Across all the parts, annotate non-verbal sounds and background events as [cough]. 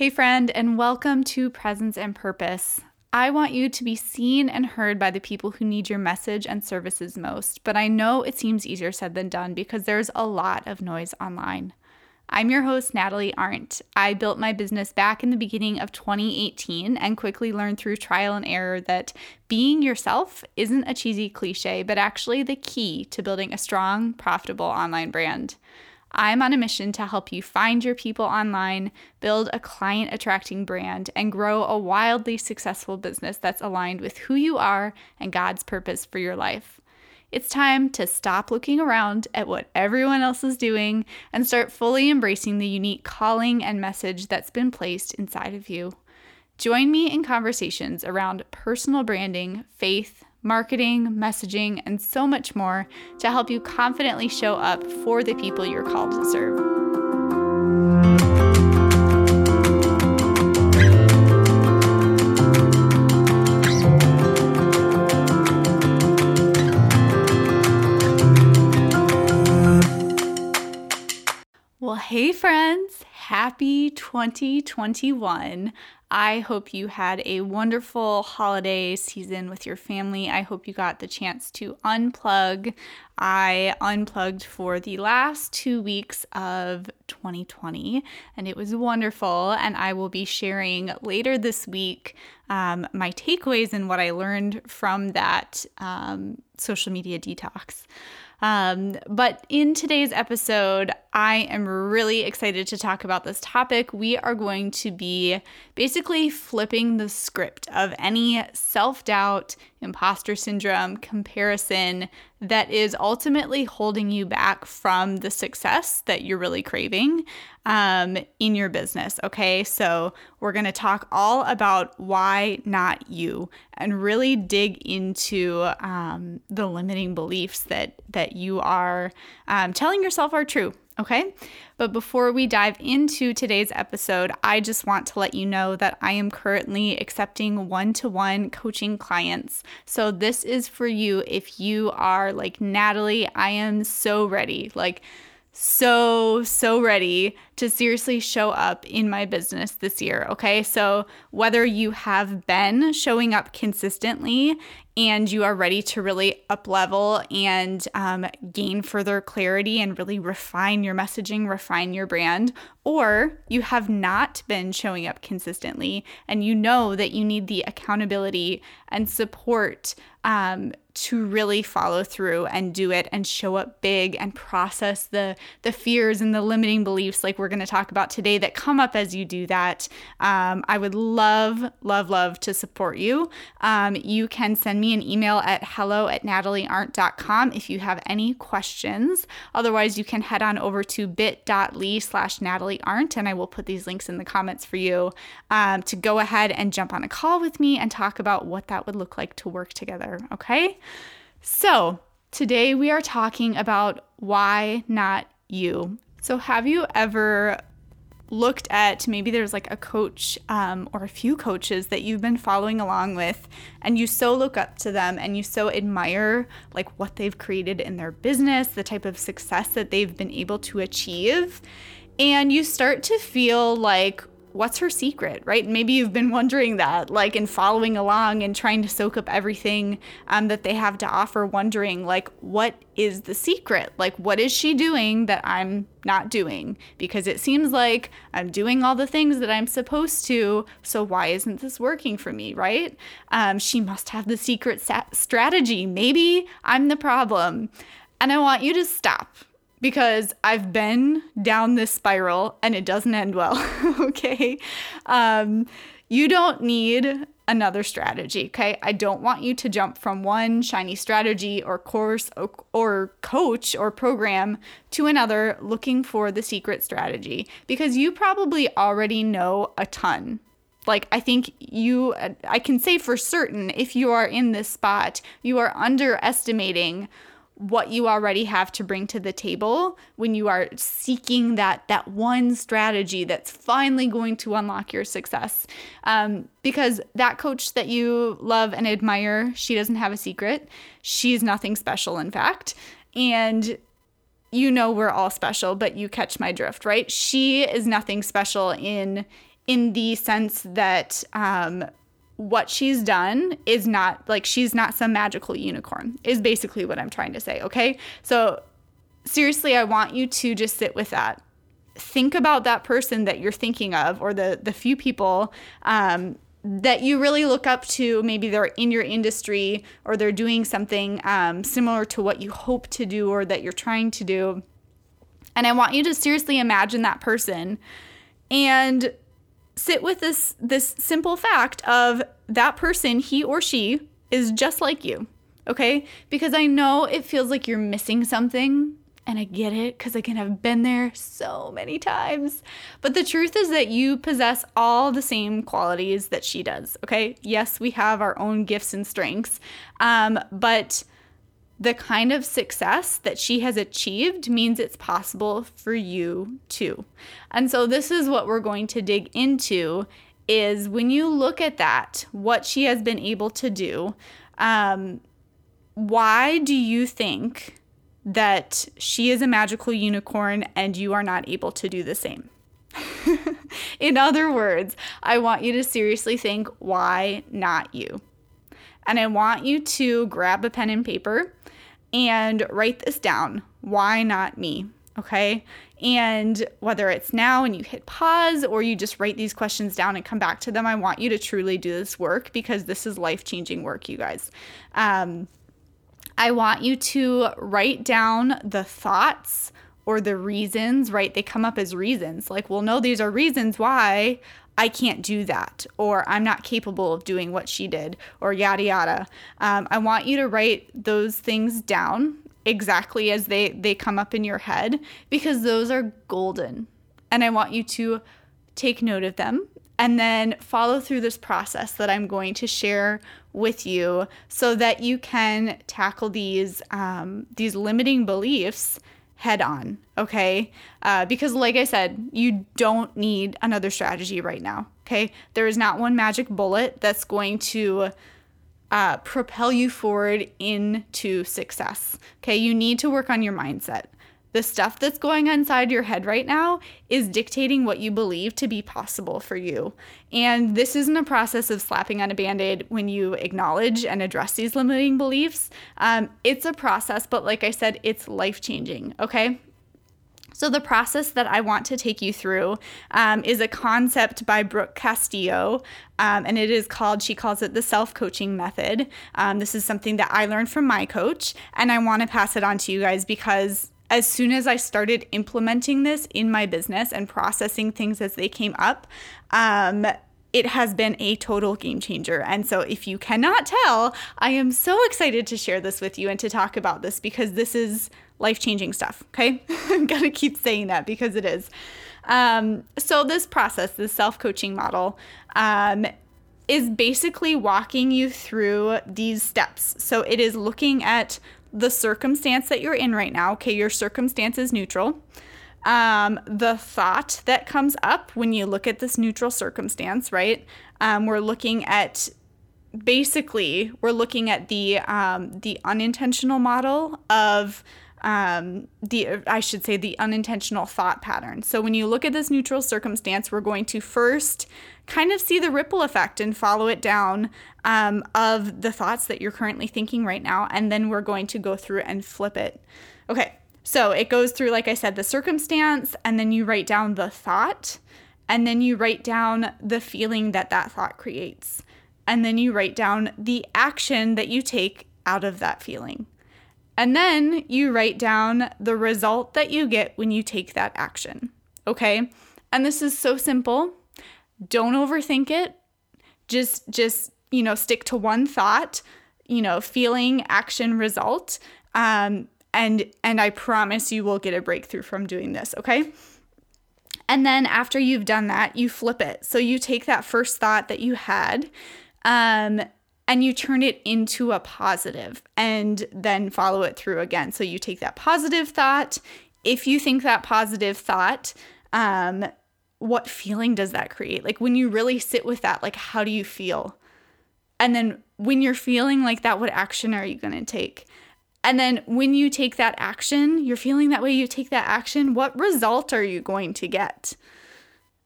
Hey, friend, and welcome to Presence and Purpose. I want you to be seen and heard by the people who need your message and services most, but I know it seems easier said than done because there's a lot of noise online. I'm your host, Natalie Arndt. I built my business back in the beginning of 2018 and quickly learned through trial and error that being yourself isn't a cheesy cliche, but actually the key to building a strong, profitable online brand. I'm on a mission to help you find your people online, build a client attracting brand, and grow a wildly successful business that's aligned with who you are and God's purpose for your life. It's time to stop looking around at what everyone else is doing and start fully embracing the unique calling and message that's been placed inside of you. Join me in conversations around personal branding, faith, marketing, messaging, and so much more to help you confidently show up for the people you're called to serve. Well, hey, friends, happy 2021. I hope you had a wonderful holiday season with your family. I hope you got the chance to unplug. I unplugged for the last two weeks of 2020, and it was wonderful. And I will be sharing later this week um, my takeaways and what I learned from that um, social media detox. Um, but in today's episode, I am really excited to talk about this topic. We are going to be basically flipping the script of any self doubt, imposter syndrome, comparison that is ultimately holding you back from the success that you're really craving um, in your business. Okay, so we're going to talk all about why not you and really dig into um, the limiting beliefs that that you are um, telling yourself are true Okay. But before we dive into today's episode, I just want to let you know that I am currently accepting one to one coaching clients. So this is for you if you are like, Natalie, I am so ready. Like, so, so ready to seriously show up in my business this year. Okay. So, whether you have been showing up consistently and you are ready to really up level and um, gain further clarity and really refine your messaging, refine your brand, or you have not been showing up consistently and you know that you need the accountability and support um, to really follow through and do it and show up big and process the the fears and the limiting beliefs like we're going to talk about today that come up as you do that. Um, i would love love love to support you. Um, you can send me an email at hello at nataliearndt.com if you have any questions otherwise you can head on over to bit.ly slash nataliearndt and i will put these links in the comments for you um, to go ahead and jump on a call with me and talk about what that would look like to work together okay so, today we are talking about why not you. So, have you ever looked at maybe there's like a coach um, or a few coaches that you've been following along with and you so look up to them and you so admire like what they've created in their business the type of success that they've been able to achieve and you start to feel like what's her secret, right? Maybe you've been wondering that, like, in following along and trying to soak up everything um, that they have to offer, wondering, like, what is the secret? Like, what is she doing that I'm not doing? Because it seems like I'm doing all the things that I'm supposed to, so why isn't this working for me, right? Um, she must have the secret sa- strategy. Maybe I'm the problem. And I want you to stop because I've been down this spiral and it doesn't end well. [laughs] okay. Um, you don't need another strategy. Okay. I don't want you to jump from one shiny strategy or course or, or coach or program to another looking for the secret strategy because you probably already know a ton like i think you i can say for certain if you are in this spot you are underestimating what you already have to bring to the table when you are seeking that that one strategy that's finally going to unlock your success. Um, because that coach that you love and admire she doesn't have a secret. She's nothing special in fact. And you know we're all special but you catch my drift right? She is nothing special in in the sense that um, what she's done is not like she's not some magical unicorn, is basically what I'm trying to say. Okay. So, seriously, I want you to just sit with that. Think about that person that you're thinking of, or the, the few people um, that you really look up to. Maybe they're in your industry or they're doing something um, similar to what you hope to do or that you're trying to do. And I want you to seriously imagine that person and sit with this this simple fact of that person, he or she is just like you. Okay? Because I know it feels like you're missing something and I get it because again, I've been there so many times. But the truth is that you possess all the same qualities that she does. Okay. Yes, we have our own gifts and strengths. Um, but the kind of success that she has achieved means it's possible for you too. And so this is what we're going to dig into is when you look at that, what she has been able to do, um, why do you think that she is a magical unicorn and you are not able to do the same? [laughs] In other words, I want you to seriously think, why not you? And I want you to grab a pen and paper and write this down. Why not me? Okay. And whether it's now and you hit pause or you just write these questions down and come back to them, I want you to truly do this work because this is life changing work, you guys. Um, I want you to write down the thoughts or the reasons, right? They come up as reasons. Like, well, no, these are reasons why I can't do that, or I'm not capable of doing what she did, or yada yada. Um, I want you to write those things down exactly as they they come up in your head because those are golden, and I want you to take note of them and then follow through this process that I'm going to share with you so that you can tackle these um, these limiting beliefs head on, okay? Uh, because, like I said, you don't need another strategy right now, okay? There is not one magic bullet that's going to uh, propel you forward into success, okay? You need to work on your mindset. The stuff that's going on inside your head right now is dictating what you believe to be possible for you. And this isn't a process of slapping on a band aid when you acknowledge and address these limiting beliefs. Um, it's a process, but like I said, it's life changing, okay? So, the process that I want to take you through um, is a concept by Brooke Castillo, um, and it is called, she calls it the self coaching method. Um, this is something that I learned from my coach, and I want to pass it on to you guys because as soon as I started implementing this in my business and processing things as they came up, um, it has been a total game changer. And so, if you cannot tell, I am so excited to share this with you and to talk about this because this is life changing stuff. Okay. [laughs] I'm going to keep saying that because it is. Um, so, this process, this self coaching model, um, is basically walking you through these steps. So, it is looking at the circumstance that you're in right now. Okay, your circumstance is neutral. Um, the thought that comes up when you look at this neutral circumstance, right? Um, we're looking at basically we're looking at the um, the unintentional model of um, the I should say the unintentional thought pattern. So when you look at this neutral circumstance, we're going to first kind of see the ripple effect and follow it down um, of the thoughts that you're currently thinking right now, and then we're going to go through and flip it. Okay, so it goes through, like I said, the circumstance, and then you write down the thought, and then you write down the feeling that that thought creates, and then you write down the action that you take out of that feeling. And then you write down the result that you get when you take that action. Okay? And this is so simple. Don't overthink it. Just just, you know, stick to one thought, you know, feeling, action, result. Um and and I promise you will get a breakthrough from doing this, okay? And then after you've done that, you flip it. So you take that first thought that you had um and you turn it into a positive and then follow it through again. So you take that positive thought. If you think that positive thought, um, what feeling does that create? Like when you really sit with that, like how do you feel? And then when you're feeling like that, what action are you going to take? And then when you take that action, you're feeling that way, you take that action, what result are you going to get?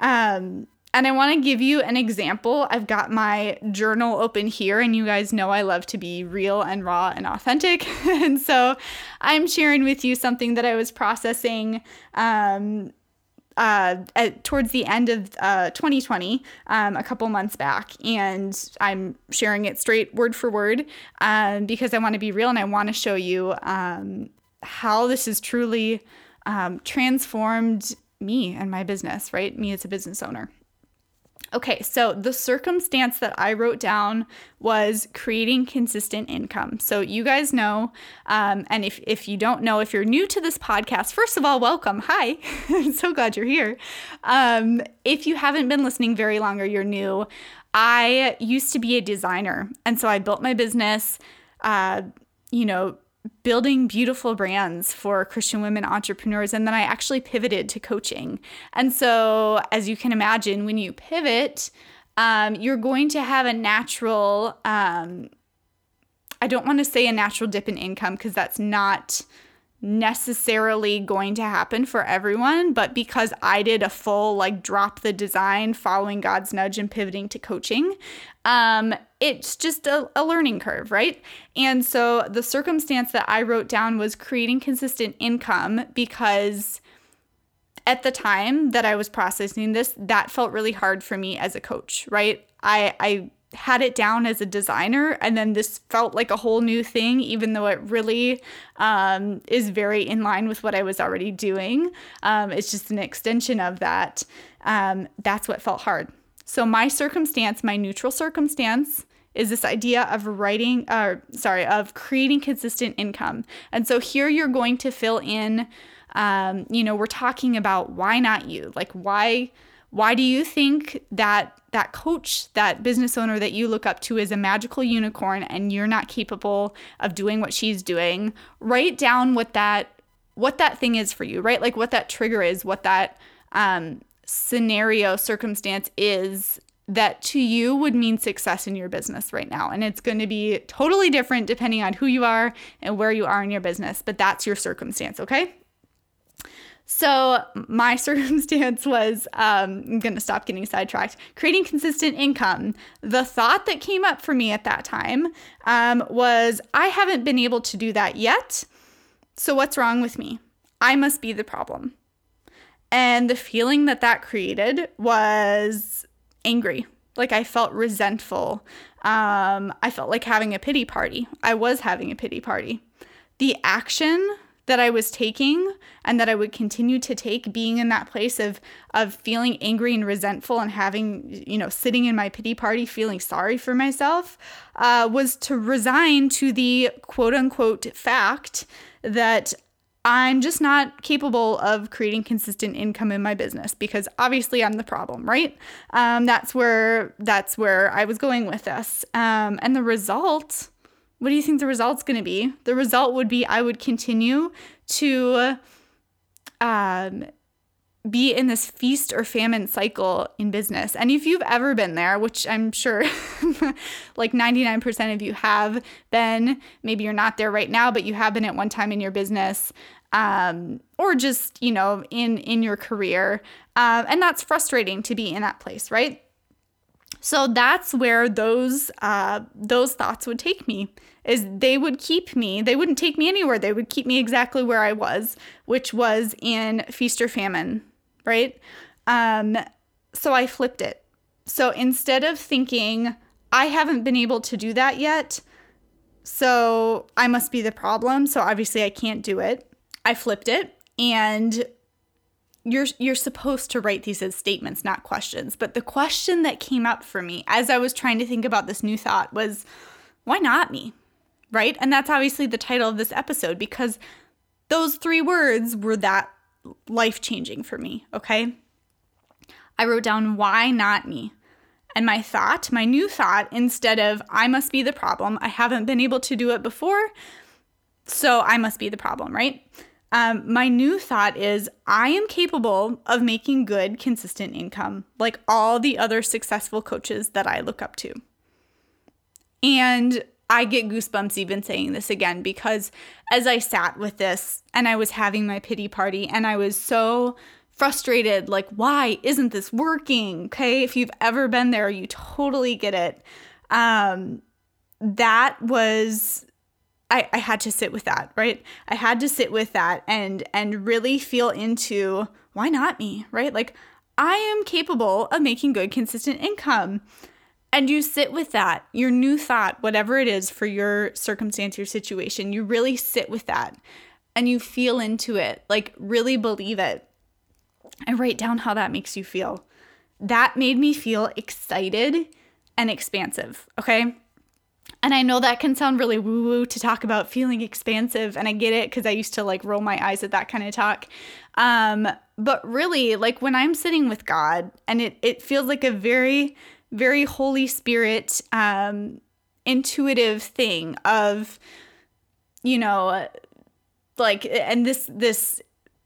Um, And I want to give you an example. I've got my journal open here, and you guys know I love to be real and raw and authentic. [laughs] and so I'm sharing with you something that I was processing um, uh, at, towards the end of uh, 2020, um, a couple months back, and I'm sharing it straight word for word um, because I want to be real and I want to show you um, how this has truly um, transformed me and my business, right? Me as a business owner. Okay, so the circumstance that I wrote down was creating consistent income. So you guys know, um, and if, if you don't know, if you're new to this podcast, first of all, welcome. Hi, I'm [laughs] so glad you're here. Um, if you haven't been listening very long or you're new, I used to be a designer. And so I built my business, uh, you know, building beautiful brands for Christian women entrepreneurs. And then I actually pivoted to coaching. And so, as you can imagine, when you pivot, um, you're going to have a natural, um, I don't want to say a natural dip in income because that's not necessarily going to happen for everyone, but because I did a full like drop the design, following God's nudge and pivoting to coaching, um, it's just a, a learning curve, right? And so the circumstance that I wrote down was creating consistent income because at the time that I was processing this, that felt really hard for me as a coach, right? I, I had it down as a designer and then this felt like a whole new thing even though it really um, is very in line with what i was already doing. Um, it's just an extension of that. Um, that's what felt hard. So my circumstance my neutral circumstance is this idea of writing uh, sorry of creating consistent income. And so here you're going to fill in um, you know we're talking about why not you? Like why why do you think that that coach, that business owner that you look up to is a magical unicorn and you're not capable of doing what she's doing? Write down what that what that thing is for you, right? Like what that trigger is, what that um, scenario circumstance is that to you would mean success in your business right now. And it's going to be totally different depending on who you are and where you are in your business, but that's your circumstance, okay? So, my [laughs] circumstance was um, I'm going to stop getting sidetracked. Creating consistent income. The thought that came up for me at that time um, was I haven't been able to do that yet. So, what's wrong with me? I must be the problem. And the feeling that that created was angry. Like I felt resentful. Um, I felt like having a pity party. I was having a pity party. The action that I was taking and that I would continue to take being in that place of of feeling angry and resentful and having you know sitting in my pity party feeling sorry for myself uh, was to resign to the quote unquote fact that I'm just not capable of creating consistent income in my business because obviously I'm the problem, right? Um, that's where that's where I was going with this, um, and the result what do you think the result's going to be? The result would be I would continue to um, be in this feast or famine cycle in business. And if you've ever been there, which I'm sure [laughs] like 99% of you have been, maybe you're not there right now, but you have been at one time in your business. Um, or just you know in in your career um, and that's frustrating to be in that place right so that's where those uh, those thoughts would take me is they would keep me, they wouldn't take me anywhere. They would keep me exactly where I was, which was in feast or famine, right? Um, so I flipped it. So instead of thinking, I haven't been able to do that yet, so I must be the problem, so obviously I can't do it, I flipped it and you're you're supposed to write these as statements, not questions. But the question that came up for me as I was trying to think about this new thought was, why not me? right? And that's obviously the title of this episode because those three words were that life changing for me, okay? I wrote down, why not me? And my thought, my new thought, instead of, I must be the problem, I haven't been able to do it before, so I must be the problem, right? Um, my new thought is, I am capable of making good, consistent income like all the other successful coaches that I look up to. And I get goosebumps even saying this again because as I sat with this and I was having my pity party and I was so frustrated, like, why isn't this working? Okay. If you've ever been there, you totally get it. Um, that was I, I had to sit with that, right? I had to sit with that and and really feel into why not me, right? Like I am capable of making good consistent income. And you sit with that, your new thought, whatever it is for your circumstance, your situation, you really sit with that and you feel into it, like really believe it. And write down how that makes you feel. That made me feel excited and expansive, okay? And I know that can sound really woo woo to talk about feeling expansive, and I get it because I used to like roll my eyes at that kind of talk. Um, but really, like when I'm sitting with God, and it it feels like a very, very Holy Spirit, um, intuitive thing of, you know, like, and this this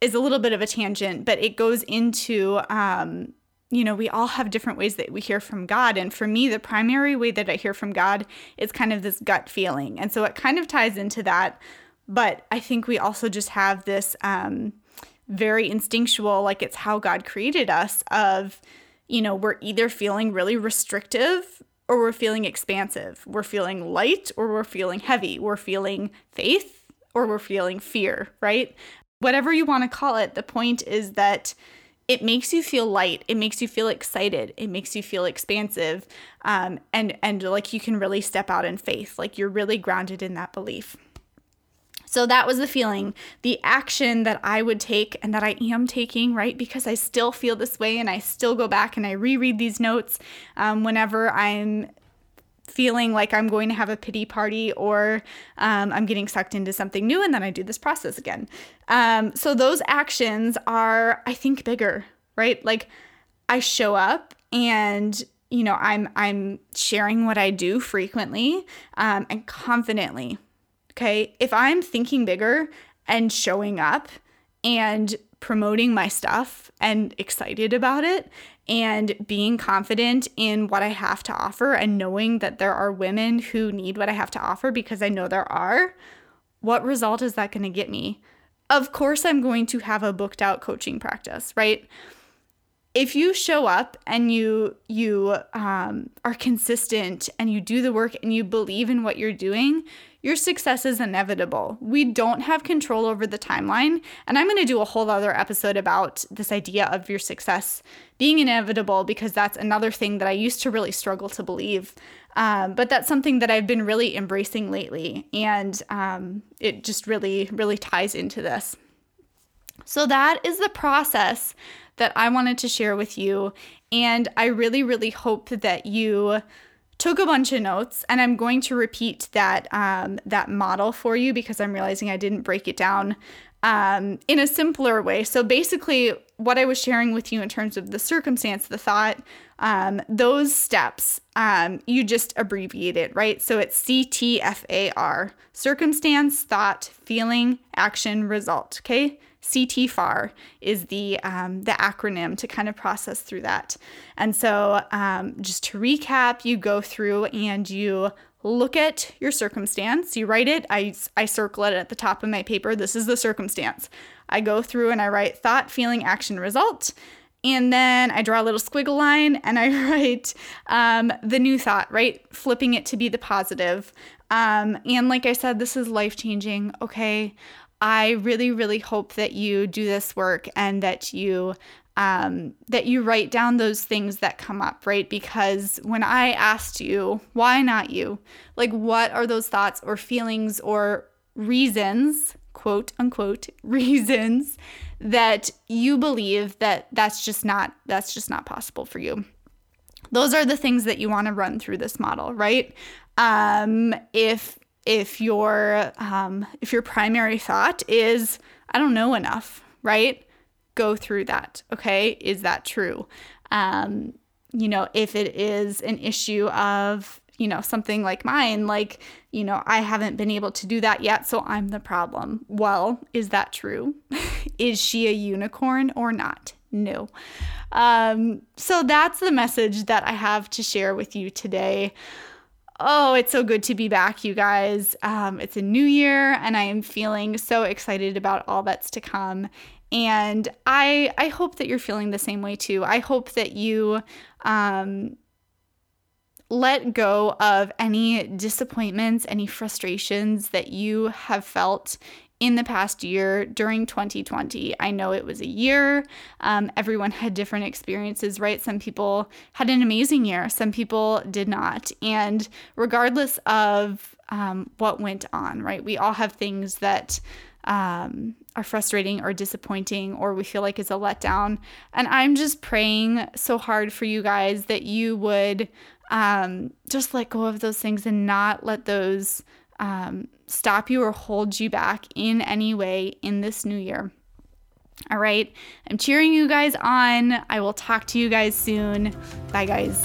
is a little bit of a tangent, but it goes into um, you know, we all have different ways that we hear from God. And for me, the primary way that I hear from God is kind of this gut feeling. And so it kind of ties into that. But I think we also just have this um, very instinctual, like it's how God created us, of, you know, we're either feeling really restrictive or we're feeling expansive. We're feeling light or we're feeling heavy. We're feeling faith or we're feeling fear, right? Whatever you want to call it, the point is that it makes you feel light. It makes you feel excited. It makes you feel expansive. Um, and and like you can really step out in faith. Like you're really grounded in that belief. So that was the feeling the action that i would take and that i am taking right? Because i still feel this way and i still go back and i reread these notes um, whenever i'm feeling like I'm going to have a pity party or um, I'm getting sucked into something new, and then I do this process again. Um, so those actions are, I think, bigger, right? Like I show up and you know I'm I'm sharing what I do frequently um, and confidently. Okay, if I'm thinking bigger and showing up and promoting my stuff and excited about it and being confident in what I have to offer and knowing that there are women who need what I have to offer because I know there are, what result is that going to get me? Of course, I'm going to have a booked out coaching practice, right? If you show up and you you um, are consistent and you do the work and you believe in what you're doing, your success is inevitable. We don't have control over the timeline. And I'm going to do a whole other episode about this idea of your success being inevitable because that's another thing that I used to really struggle to believe. Um, but that's something that I've been really embracing lately. And um, it just really, really ties into this. So that is the process that I wanted to share with you. And I really, really hope that you took a bunch of notes and i'm going to repeat that um, that model for you because i'm realizing i didn't break it down um, in a simpler way. So basically what i was sharing with you in terms of the circumstance the thought um, those steps um, you just abbreviate it right? So it's ctfar circumstance thought feeling action result okay CTFAR is the um, the acronym to kind of process through that. And so, um, just to recap, you go through and you look at your circumstance. You write it. I I circle it at the top of my paper. This is the circumstance. I go through and I write thought, feeling, action, result. And then I draw a little squiggle line and I [laughs] write um, the new thought, right? Flipping it to be the positive. Um, and like I said, this is life changing. Okay. I really, really hope that you do this work and that you um, that you write down those things that come up, right? Because when I asked you, why not you? Like, what are those thoughts or feelings or reasons, quote unquote, [laughs] reasons that you believe that that's just not that's just not possible for you? Those are the things that you want to run through this model, right? Um, if if your um, if your primary thought is I don't know enough, right? Go through that. Okay, is that true? Um, you know, if it is an issue of you know something like mine, like you know I haven't been able to do that yet, so I'm the problem. Well, is that true? [laughs] is she a unicorn or not? No. Um, so that's the message that I have to share with you today. Oh, it's so good to be back, you guys. Um, it's a new year, and I am feeling so excited about all that's to come. And I I hope that you're feeling the same way too. I hope that you um, let go of any disappointments, any frustrations that you have felt in the past year during 2020. I know it was a year. Um, everyone had different experiences, right? Some people had an amazing year, some people did not. And regardless of um, what went on, right, we all have things that um, are frustrating or disappointing or we feel like it's a letdown. And I'm just praying so hard for you guys that you would um, just let go of those things and not let those um, stop you or hold you back in any way in this new year. All right, I'm cheering you guys on. I will talk to you guys soon. Bye, guys.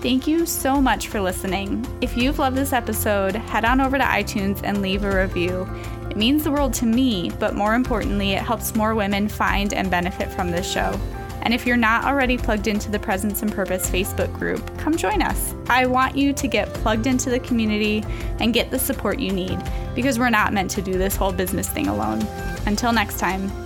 Thank you so much for listening. If you've loved this episode, head on over to iTunes and leave a review. It means the world to me, but more importantly, it helps more women find and benefit from this show. And if you're not already plugged into the Presence and Purpose Facebook group, come join us. I want you to get plugged into the community and get the support you need because we're not meant to do this whole business thing alone. Until next time.